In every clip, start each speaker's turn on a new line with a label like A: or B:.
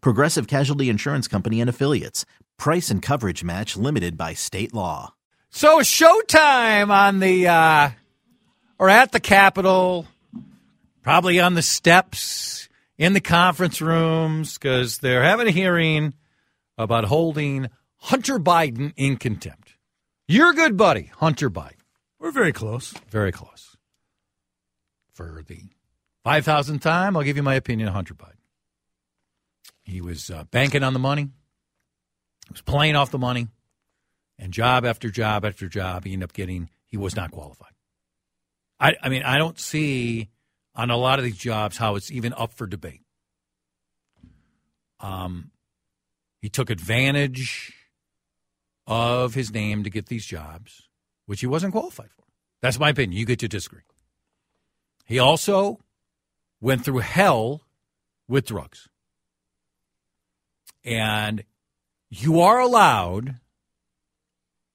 A: Progressive Casualty Insurance Company and Affiliates. Price and coverage match limited by state law.
B: So, showtime on the, uh, or at the Capitol, probably on the steps, in the conference rooms, because they're having a hearing about holding Hunter Biden in contempt. Your good buddy, Hunter Biden.
C: We're very close.
B: Very close. For the 5,000th time, I'll give you my opinion on Hunter Biden. He was uh, banking on the money, he was playing off the money, and job after job after job, he ended up getting, he was not qualified. I, I mean, I don't see on a lot of these jobs how it's even up for debate. Um, he took advantage of his name to get these jobs, which he wasn't qualified for. That's my opinion. You get to disagree. He also went through hell with drugs. And you are allowed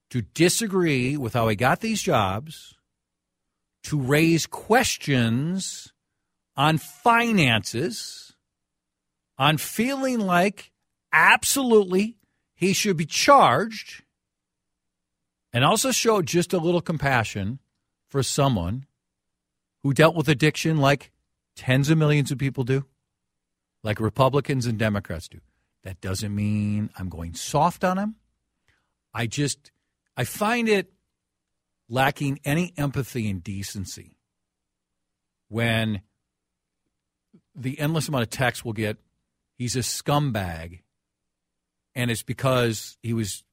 B: to disagree with how he got these jobs, to raise questions on finances, on feeling like absolutely he should be charged, and also show just a little compassion for someone who dealt with addiction like tens of millions of people do, like Republicans and Democrats do. That doesn't mean I'm going soft on him. I just I find it lacking any empathy and decency when the endless amount of text we'll get he's a scumbag and it's because he was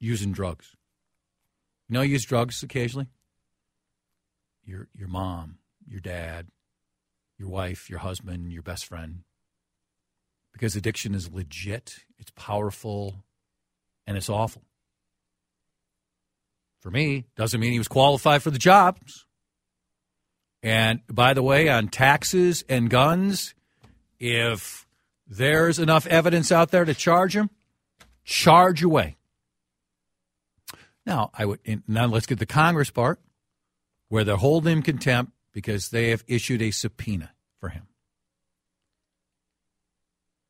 B: using drugs. You know, he used drugs occasionally. Your your mom, your dad, your wife, your husband, your best friend. Because addiction is legit, it's powerful, and it's awful. For me, doesn't mean he was qualified for the jobs. And by the way, on taxes and guns, if there's enough evidence out there to charge him, charge away. Now, I would now let's get the Congress part where they're holding him contempt because they have issued a subpoena for him.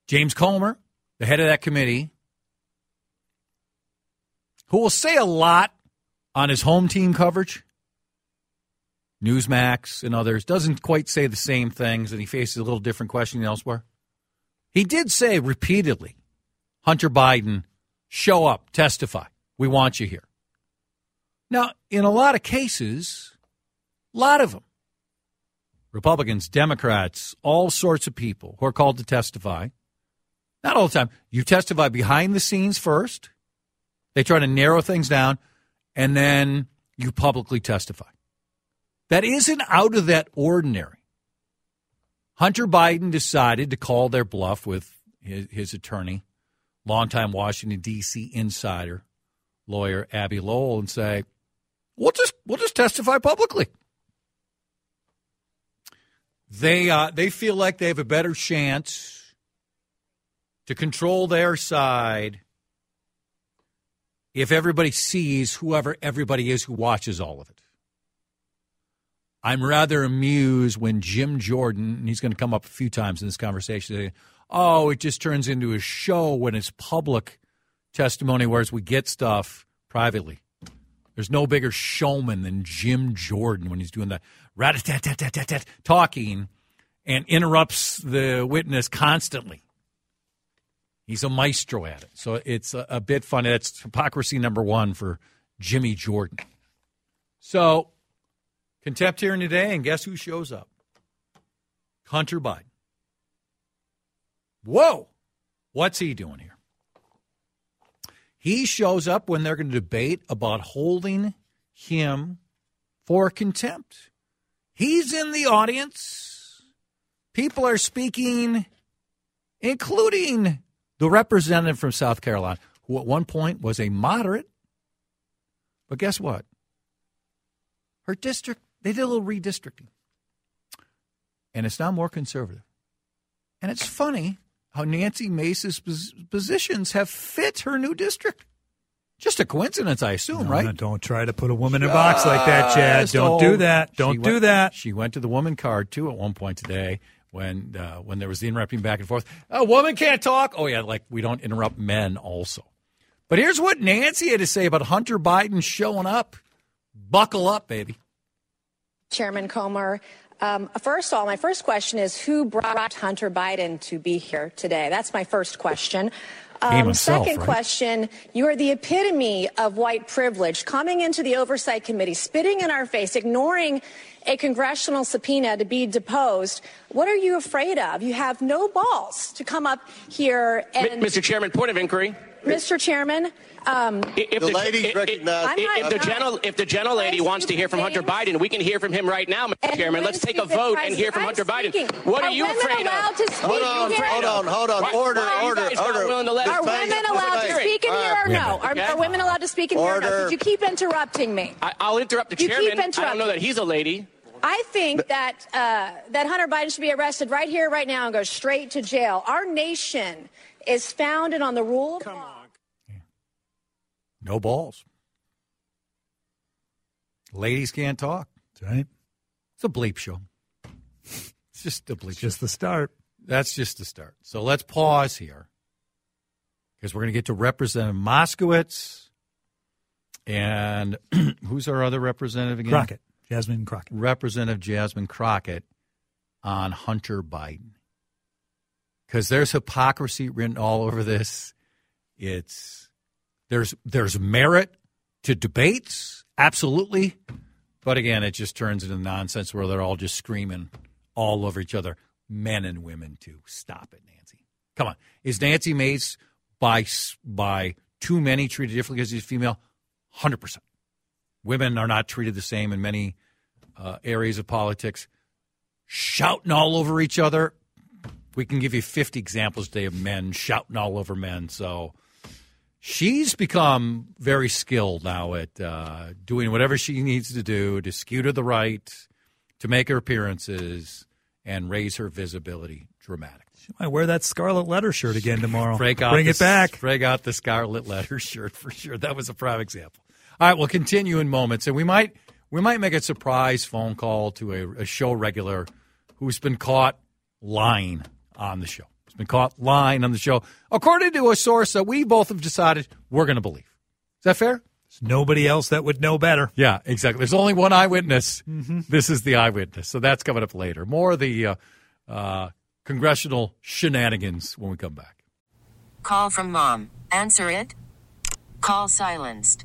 B: James Comer, the head of that committee, who will say a lot on his home team coverage, Newsmax and others, doesn't quite say the same things, and he faces a little different questioning elsewhere. He did say repeatedly, Hunter Biden, show up, testify. We want you here. Now, in a lot of cases, a lot of them, Republicans, Democrats, all sorts of people who are called to testify, not all the time, you testify behind the scenes first. They try to narrow things down, and then you publicly testify. That isn't out of that ordinary. Hunter Biden decided to call their bluff with his, his attorney, longtime Washington, D.C. insider, lawyer Abbe Lowell, and say, we'll just, we'll just testify publicly. They, uh, they feel like they have a better chance to control their side if everybody sees whoever everybody is who watches all of it. I'm rather amused when Jim Jordan, and he's going to come up a few times in this conversation, say, oh, it just turns into a show when it's public testimony, whereas we get stuff privately. There's no bigger showman than Jim Jordan when he's doing that rat tat tat tat tat talking and interrupts the witness constantly. He's a maestro at it. So it's a, a bit funny. That's hypocrisy number one for Jimmy Jordan. So, contempt hearing today, and guess who shows up? Hunter Biden. Whoa! What's he doing here? He shows up when they're going to debate about holding him for contempt. He's in the audience. People are speaking, including the representative from South Carolina, who at one point was a moderate. But guess what? Her district, they did a little redistricting. And it's now more conservative. And it's funny how Nancy Mace's positions have fit her new district. Just a coincidence, I assume,
C: no,
B: right?
C: No, don't try to put a woman in a box like that, Chad. Don't do that. Don't do
B: went,
C: that.
B: She went to the woman card too at one point today when uh, when there was the interrupting back and forth. A woman can't talk. Oh yeah, like we don't interrupt men also. But here's what Nancy had to say about Hunter Biden showing up. Buckle up, baby.
D: Chairman Comer, um, first of all, my first question is who brought Hunter Biden to be here today? That's my first question. Um,
B: himself,
D: second
B: right?
D: question, you are the epitome of white privilege, coming into the Oversight Committee, spitting in our face, ignoring a congressional subpoena to be deposed. What are you afraid of? You have no balls to come up here and.
E: Mr. Chairman, point of inquiry.
D: Mr. Chairman, um,
E: If
F: The ladies
E: if-
F: recognize-
D: I'm
E: If,
D: not-
E: if the gentle, if the gentle lady wants to hear from Hunter Biden, we can hear from him right now, Mr.
D: And
E: Chairman. Let's take a
D: stupid
E: vote and hear from
D: I'm
E: Hunter Biden. What are, you afraid of?
D: To speak
F: Hold on,
D: here?
F: hold on, hold on.
E: Why-
F: Order,
E: why are
F: order, order.
E: to let
D: Are women allowed to speak in
F: All
D: here
F: right.
D: or no? Are, are women allowed to speak in here or no?
F: Order.
D: Because you keep interrupting me.
E: I, I'll interrupt the
D: You keep
E: chairman. I don't know that he's a lady.
D: I think that uh, that Hunter Biden should be arrested right here, right now, and go straight to jail. Our nation is founded on the rule of law.
B: No balls. Ladies can't talk.
C: That's right.
B: It's a bleep show. It's just a bleep.
C: It's just the start.
B: That's just the start. So let's pause here because we're going to get to Representative Moskowitz and who's our other representative again?
C: Crockett. Jasmine Crockett.
B: Representative Jasmine Crockett on Hunter Biden. Because there's hypocrisy written all over this. It's there's there's merit to debates, absolutely. But again, it just turns into nonsense where they're all just screaming all over each other, men and women too. Stop it, Nancy. Come on. Is Nancy Mace by by too many treated differently because she's female? Hundred percent. Women are not treated the same in many uh, areas of politics. Shouting all over each other. We can give you 50 examples today of men shouting all over men. So she's become very skilled now at uh, doing whatever she needs to do to skew to the right, to make her appearances, and raise her visibility dramatically.
C: She might wear that scarlet letter shirt again tomorrow.
B: Break out
C: Bring
B: the,
C: it back.
B: Break out the scarlet letter shirt for sure. That was a prime example. All right, we'll continue in moments, and we might we might make a surprise phone call to a, a show regular who's been caught lying on the show. Has been caught lying on the show, according to a source that we both have decided we're going to believe. Is that fair?
C: There's nobody else that would know better.
B: Yeah, exactly. There's only one eyewitness. This is the eyewitness. So that's coming up later. More of the uh, uh, congressional shenanigans when we come back.
G: Call from mom. Answer it. Call silenced.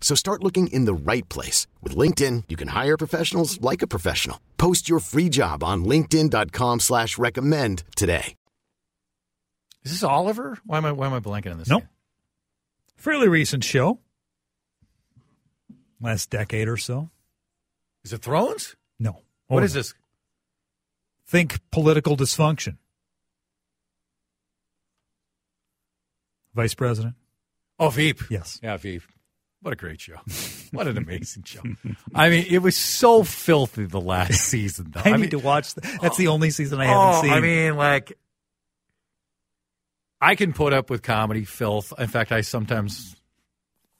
H: So start looking in the right place. With LinkedIn, you can hire professionals like a professional. Post your free job on linkedin.com slash recommend today.
B: Is this Oliver? Why am I why am I blanking on this?
C: Nope.
B: name?
C: Fairly recent show. Last decade or so.
B: Is it Thrones?
C: No.
B: What
C: Oh,
B: is
C: no.
B: this?
C: Think political dysfunction. Vice President?
B: Oh, Veep.
C: Yes.
B: Yeah, Veep. What a great show. What an amazing show. I mean, it was so filthy the last season, though.
C: I, need
B: mean,
C: to watch. The, that's the oh. only season I haven't
B: oh,
C: seen.
B: I mean, like, I can put up with comedy filth. In fact, I sometimes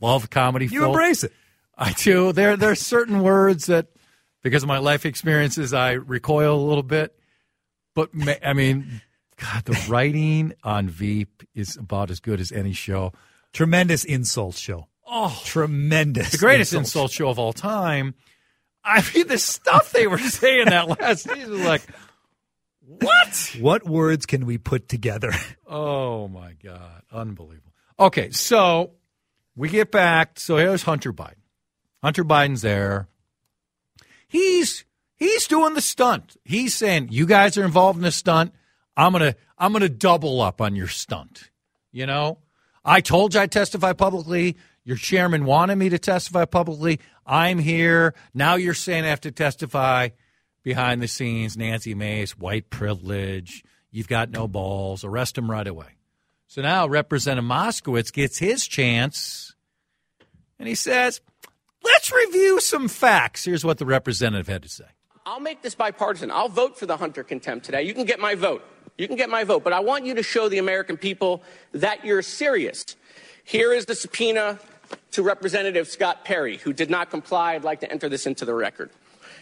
B: love comedy filth.
C: you
B: filth.
C: embrace it.
B: I do. There, there are certain words that, because of my life experiences, I recoil a little bit. But ma- I mean, God, the writing on Veep is about as good as any show.
C: Tremendous insult show.
B: Oh,
C: Tremendous.
B: the greatest
C: insult.
B: insult show of all time. I mean, the stuff they were saying that last season was like, what?
C: What words can we put together?
B: Oh my God, unbelievable. Okay, so we get back. So here's Hunter Biden. Hunter Biden's there. He's he's doing the stunt. He's saying, "You guys are involved in this stunt. I'm gonna I'm gonna double up on your stunt." You know, I told you I'd testify publicly. Your chairman wanted me to testify publicly. I'm here now. You're saying I have to testify behind the scenes. Nancy Mace, white privilege. You've got no balls. Arrest him right away. So now Representative Moskowitz gets his chance, and he says, "Let's review some facts." Here's what the representative had to say.
E: I'll make this bipartisan. I'll vote for the Hunter contempt today. You can get my vote. You can get my vote. But I want you to show the American people that you're serious. Here is the subpoena to Representative Scott Perry, who did not comply. I'd like to enter this into the record.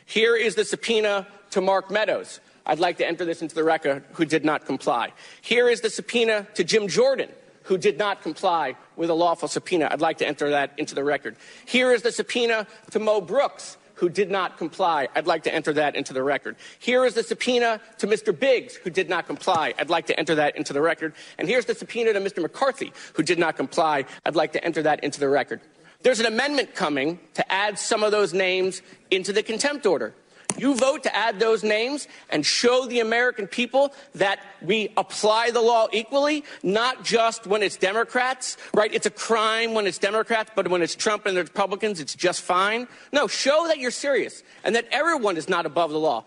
E: Here is the subpoena to Mark Meadows. I'd like to enter this into the record, who did not comply. Here is the subpoena to Jim Jordan, who did not comply with a lawful subpoena. I'd like to enter that into the record. Here is the subpoena to Mo Brooks, who did not comply. I'd like to enter that into the record. Here is the subpoena to Mr. Biggs, who did not comply. I'd like to enter that into the record. And here's the subpoena to Mr. McCarthy, who did not comply. I'd like to enter that into the record. There's an amendment coming to add some of those names into the contempt order. You vote to add those names and show the American people that we apply the law equally, not just when it's Democrats, right? It's a crime when it's Democrats, but when it's Trump and the Republicans, it's just fine. No, show that you're serious and that everyone is not above the law.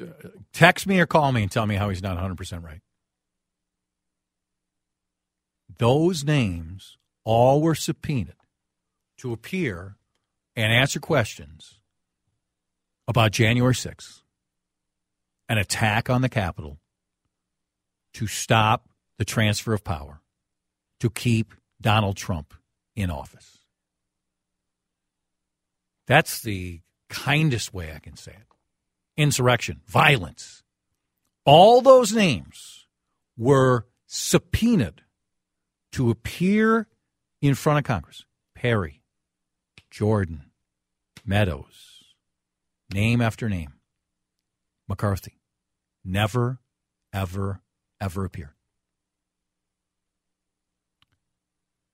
B: Uh, text me or call me and tell me how he's not 100% right. Those names all were subpoenaed to appear and answer questions about January 6th, an attack on the Capitol to stop the transfer of power, to keep Donald Trump in office. That's the kindest way I can say it. Insurrection, violence. All those names were subpoenaed to appear in front of Congress. Perry, Jordan, Meadows, name after name. McCarthy never, ever, ever appeared.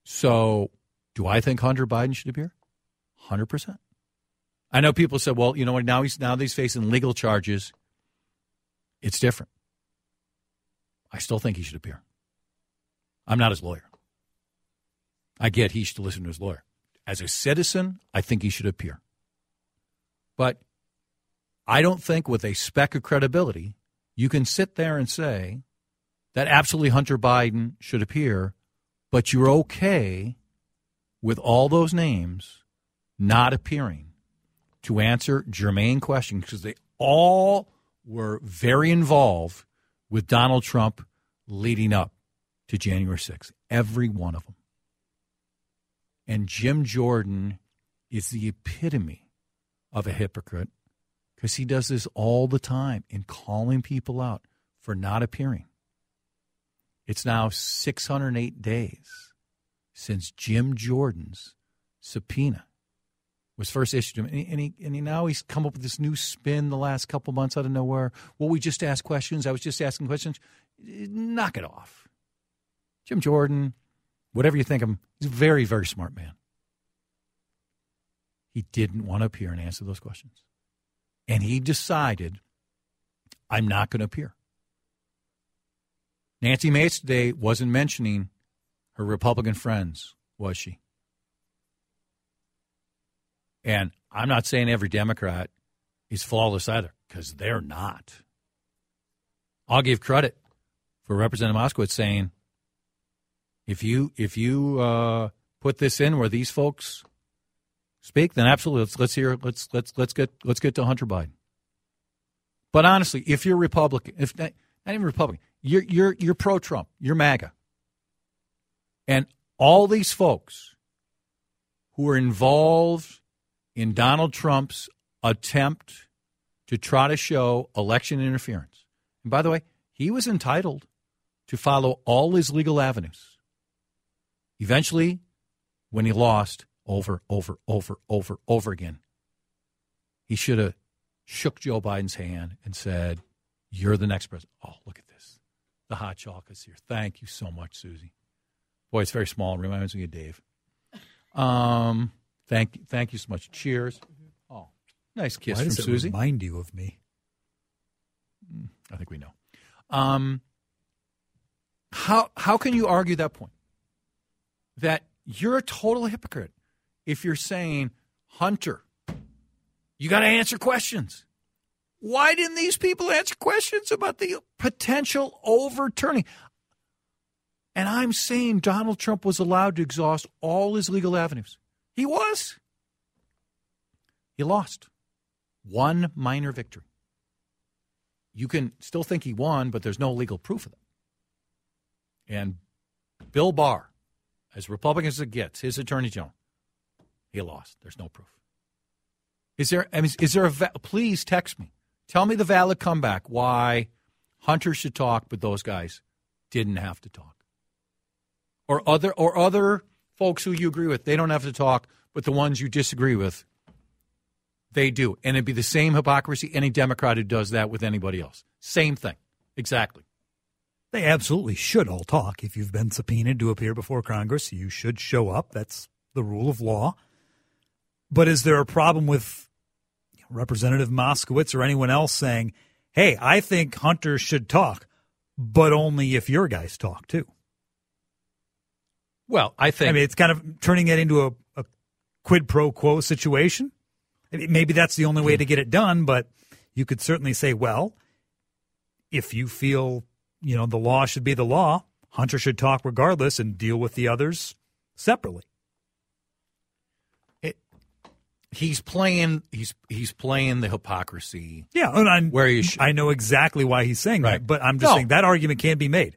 B: So, do I think Hunter Biden should appear? 100%. I know people said, well, you know what, now he's now he's facing legal charges. It's different. I still think he should appear. I'm not his lawyer. I get he should listen to his lawyer. As a citizen, I think he should appear. But I don't think with a speck of credibility, you can sit there and say that absolutely Hunter Biden should appear, but you're okay with all those names not appearing to answer germane questions because they all were very involved with Donald Trump leading up to January 6th. Every one of them. And Jim Jordan is the epitome of a hypocrite because he does this all the time in calling people out for not appearing. It's now 608 days since Jim Jordan's subpoena was first issued to him, and, he, and, he, and he, now he's come up with this new spin the last couple months out of nowhere. Well, we just asked questions. I was just asking questions. Knock it off, Jim Jordan. Whatever you think of him, he's a very very smart man. He didn't want to appear and answer those questions, and he decided, I'm not going to appear. Nancy Mace today wasn't mentioning her Republican friends, was she? And I'm not saying every Democrat is flawless either, because they're not. I'll give credit for Representative Moskowitz saying, if you if you uh, put this in where these folks speak, then absolutely let's let's hear let's let's let's get let's get to Hunter Biden. But honestly, if you're Republican, if not, not even Republican, you're you're you're pro Trump, you're MAGA, and all these folks who are involved in Donald Trump's attempt to try to show election interference. And by the way, he was entitled to follow all his legal avenues. Eventually, when he lost over, over, over, over, over again, he should have shook Joe Biden's hand and said, You're the next president. Oh, look at this. The hot chocolate's here. Thank you so much, Susie. Boy, it's very small. It reminds me of Dave. Um, Thank you, thank you so much. Cheers. Oh, nice kiss
C: Why
B: from
C: does it
B: Susie.
C: Remind you of me.
B: Mm, I think we know. Um, how how can you argue that point? That you're a total hypocrite if you're saying, Hunter, you got to answer questions. Why didn't these people answer questions about the potential overturning? And I'm saying Donald Trump was allowed to exhaust all his legal avenues. He was. He lost. One minor victory. You can still think he won, but there's no legal proof of that. And Bill Barr, as Republican as it gets, his attorney general, he lost. There's no proof. Is there? I mean, is there a? Va- please text me. Tell me the valid comeback why Hunter should talk, but those guys didn't have to talk, or other or other folks who you agree with, they don't have to talk, but the ones you disagree with, they do. And it'd be the same hypocrisy any Democrat who does that with anybody else. Same thing. Exactly.
C: They absolutely should all talk. If you've been subpoenaed to appear before Congress, you should show up. That's the rule of law. But is there a problem with Representative Moskowitz or anyone else saying, hey, I think Hunter should talk, but only if your guys talk too?
B: Well, I think.
C: I mean, it's kind of turning it into a, a quid pro quo situation. Maybe that's the only way to get it done, but you could certainly say, well, if you feel, you know, the law should be the law, Hunter should talk regardless and deal with the others separately.
B: It, he's playing. He's he's playing the hypocrisy.
C: Yeah, and I'm,
B: where you should.
C: I know exactly why he's saying
B: Right.
C: that, but I'm just
B: No.
C: saying that argument can't be made.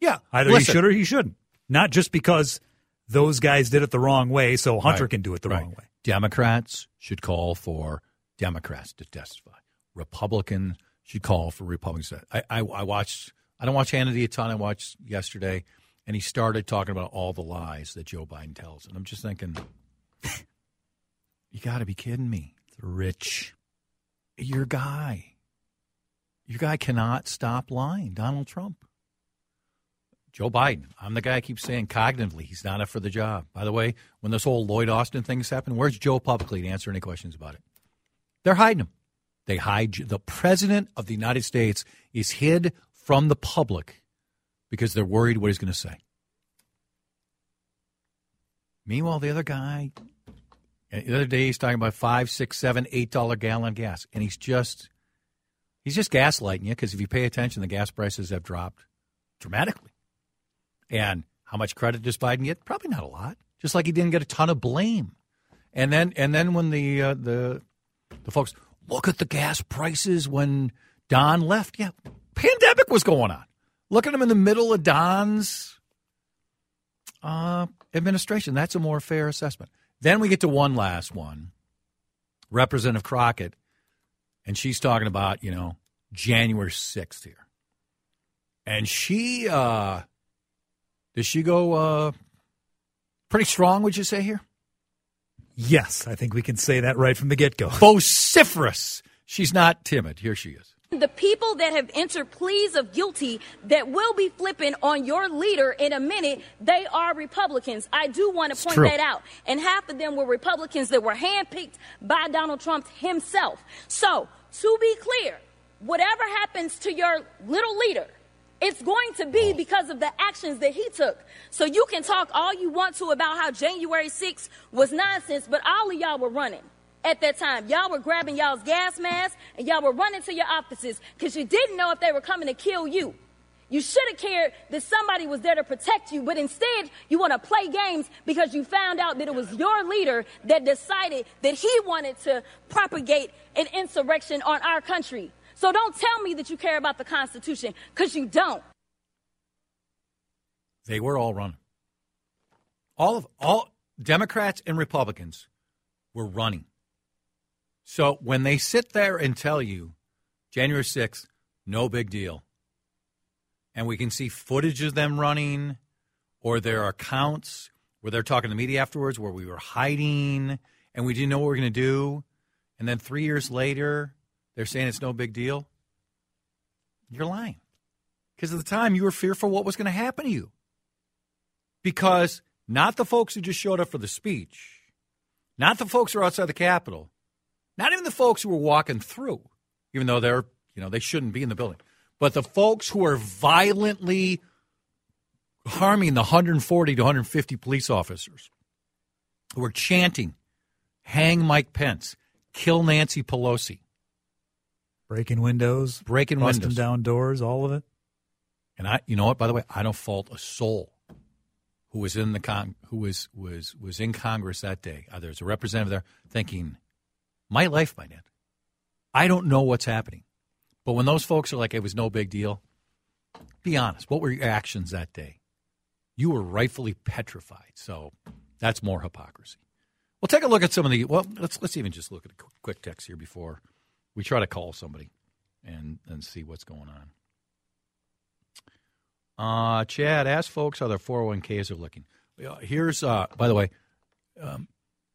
B: Yeah,
C: Either
B: listen,
C: he should or he shouldn't. Not just because those guys did it the wrong way, so Hunter
B: Right.
C: can do it the
B: Right.
C: wrong way.
B: Democrats should call for Democrats to testify. Republicans should call for Republicans. To, I, I, I watched. I don't watch Hannity a ton. I watched yesterday, and he started talking about all the lies that Joe Biden tells, and I'm just thinking, you got to be kidding me.
C: Rich.
B: Your guy, your guy cannot stop lying. Donald Trump. Joe Biden. I'm the guy I keep saying cognitively he's not up for the job. By the way, when this whole Lloyd Austin thing's happened, where's Joe publicly to answer any questions about it? They're hiding him. They hide the president of the United States is hid from the public because they're worried what he's going to say. Meanwhile, the other guy, and the other day he's talking about five, six, seven, eight dollar gallon gas, and he's just he's just gaslighting you because if you pay attention, the gas prices have dropped dramatically. And how much credit does Biden get? Probably not a lot. Just like he didn't get a ton of blame. And then and then when the uh, the the folks look at the gas prices when Don left, yeah, pandemic was going on. Look at him in the middle of Don's uh, administration. That's a more fair assessment. Then we get to one last one, Representative Crockett, and she's talking about you know January sixth here, and she uh, does she go uh, pretty strong? Would you say here?
C: Yes, I think we can say that right from the get go.
B: Vociferous. She's not timid. Here she is.
F: The people that have entered pleas of guilty that will be flipping on your leader in a minute, they are Republicans. I do want to point
B: true.
F: that out. And half of them were Republicans that were handpicked by Donald Trump himself. So, to be clear, whatever happens to your little leader, it's going to be because of the actions that he took. So you can talk all you want to about how January 6th was nonsense, but all of y'all were running at that time. Y'all were grabbing y'all's gas masks and y'all were running to your offices because you didn't know if they were coming to kill you. You should have cared that somebody was there to protect you, but instead you want to play games because you found out that it was your leader that decided that he wanted to propagate an insurrection on our country. So don't tell me that you care about the Constitution because you don't.
B: They were all running. All of all Democrats and Republicans were running. So when they sit there and tell you January 6th, no big deal, and we can see footage of them running, or there are accounts where they're talking to media afterwards where we were hiding and we didn't know what we were going to do, and then three years later they're saying it's no big deal, you're lying. Because at the time you were fearful what was going to happen to you. Because not the folks who just showed up for the speech, not the folks who are outside the Capitol, not even the folks who were walking through, even though they're, you know, they shouldn't be in the building, but the folks who are violently harming the 140 to 150 police officers who are chanting, hang Mike Pence, kill Nancy Pelosi,
C: Breaking windows,
B: breaking
C: busting
B: windows.
C: down doors, all of it.
B: And I, you know what? By the way, I don't fault a soul who was in the con, who was was was in Congress that day. Uh, Either as a representative there, thinking, my life might end. I don't know what's happening, but when those folks are like, it was no big deal. Be honest. What were your actions that day? You were rightfully petrified. So that's more hypocrisy. We'll take a look at some of the. Well, let's let's even just look at a quick text here before we try to call somebody and and see what's going on. Uh, Chad, ask folks how their 401ks are looking. Uh, Here's, uh, by the way, um,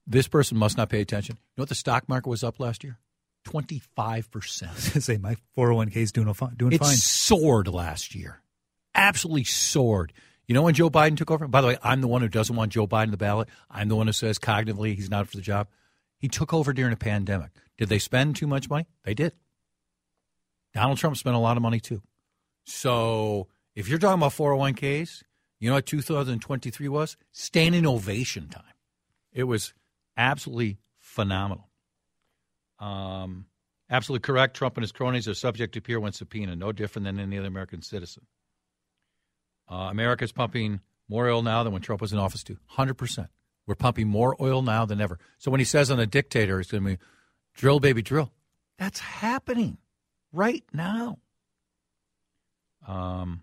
B: this person must not pay attention. You know what the stock market was up last year? 25%.
C: Say my 401k is doing, fine, doing
B: It
C: fine.
B: soared last year. Absolutely soared. You know when Joe Biden took over? By the way, I'm the one who doesn't want Joe Biden the ballot. I'm the one who says cognitively he's not for the job. He took over during a pandemic. Did they spend too much money? They did. Donald Trump spent a lot of money too. So if you're talking about 401ks, you know what 2023 was? Standing ovation time. It was absolutely phenomenal. Um, absolutely correct. Trump and his cronies are subject to appear when subpoena, no different than any other American citizen. Uh, America's pumping more oil now than when Trump was in office, too. 100%. We're pumping more oil now than ever. So when he says on a dictator, it's going to be drill, baby, drill. That's happening right now. Um,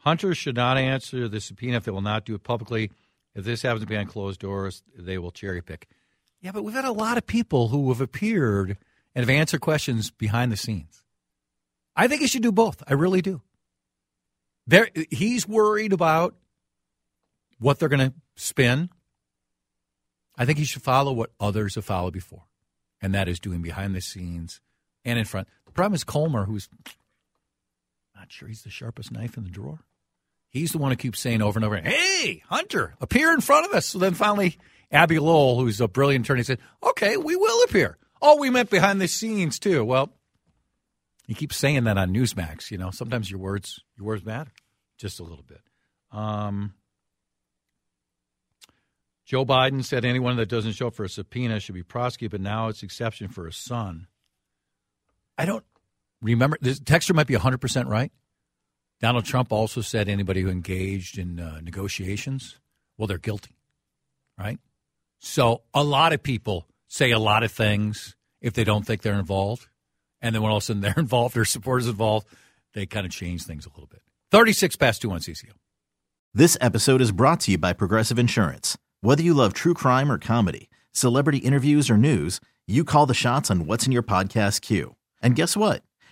B: Hunters should not answer the subpoena if they will not do it publicly. If this happens to be on closed doors, they will cherry pick. Yeah, but we've had a lot of people who have appeared and have answered questions behind the scenes. I think he should do both. I really do. There, he's worried about what they're going to spin. I think he should follow what others have followed before, and that is doing behind the scenes and in front. The problem is Comer, who's not sure he's the sharpest knife in the drawer. He's the one who keeps saying over and over, "Hey, Hunter, appear in front of us." So then finally, Abbe Lowell, who's a brilliant attorney, said, "Okay, we will appear." Oh, we meant behind the scenes too. Well, you keep saying that on Newsmax. You know, sometimes your words your words matter just a little bit. Um, Joe Biden said anyone that doesn't show up for a subpoena should be prosecuted, but now it's exception for a son. I don't remember. This texture might be 100% right. Donald Trump also said anybody who engaged in uh, negotiations, well, they're guilty, right? So a lot of people say a lot of things if they don't think they're involved. And then when all of a sudden they're involved or supporters involved, they kind of change things a little bit. 36 past 2 on CCO.
A: This episode is brought to you by Progressive Insurance. Whether you love true crime or comedy, celebrity interviews or news, you call the shots on what's in your podcast queue. And guess what?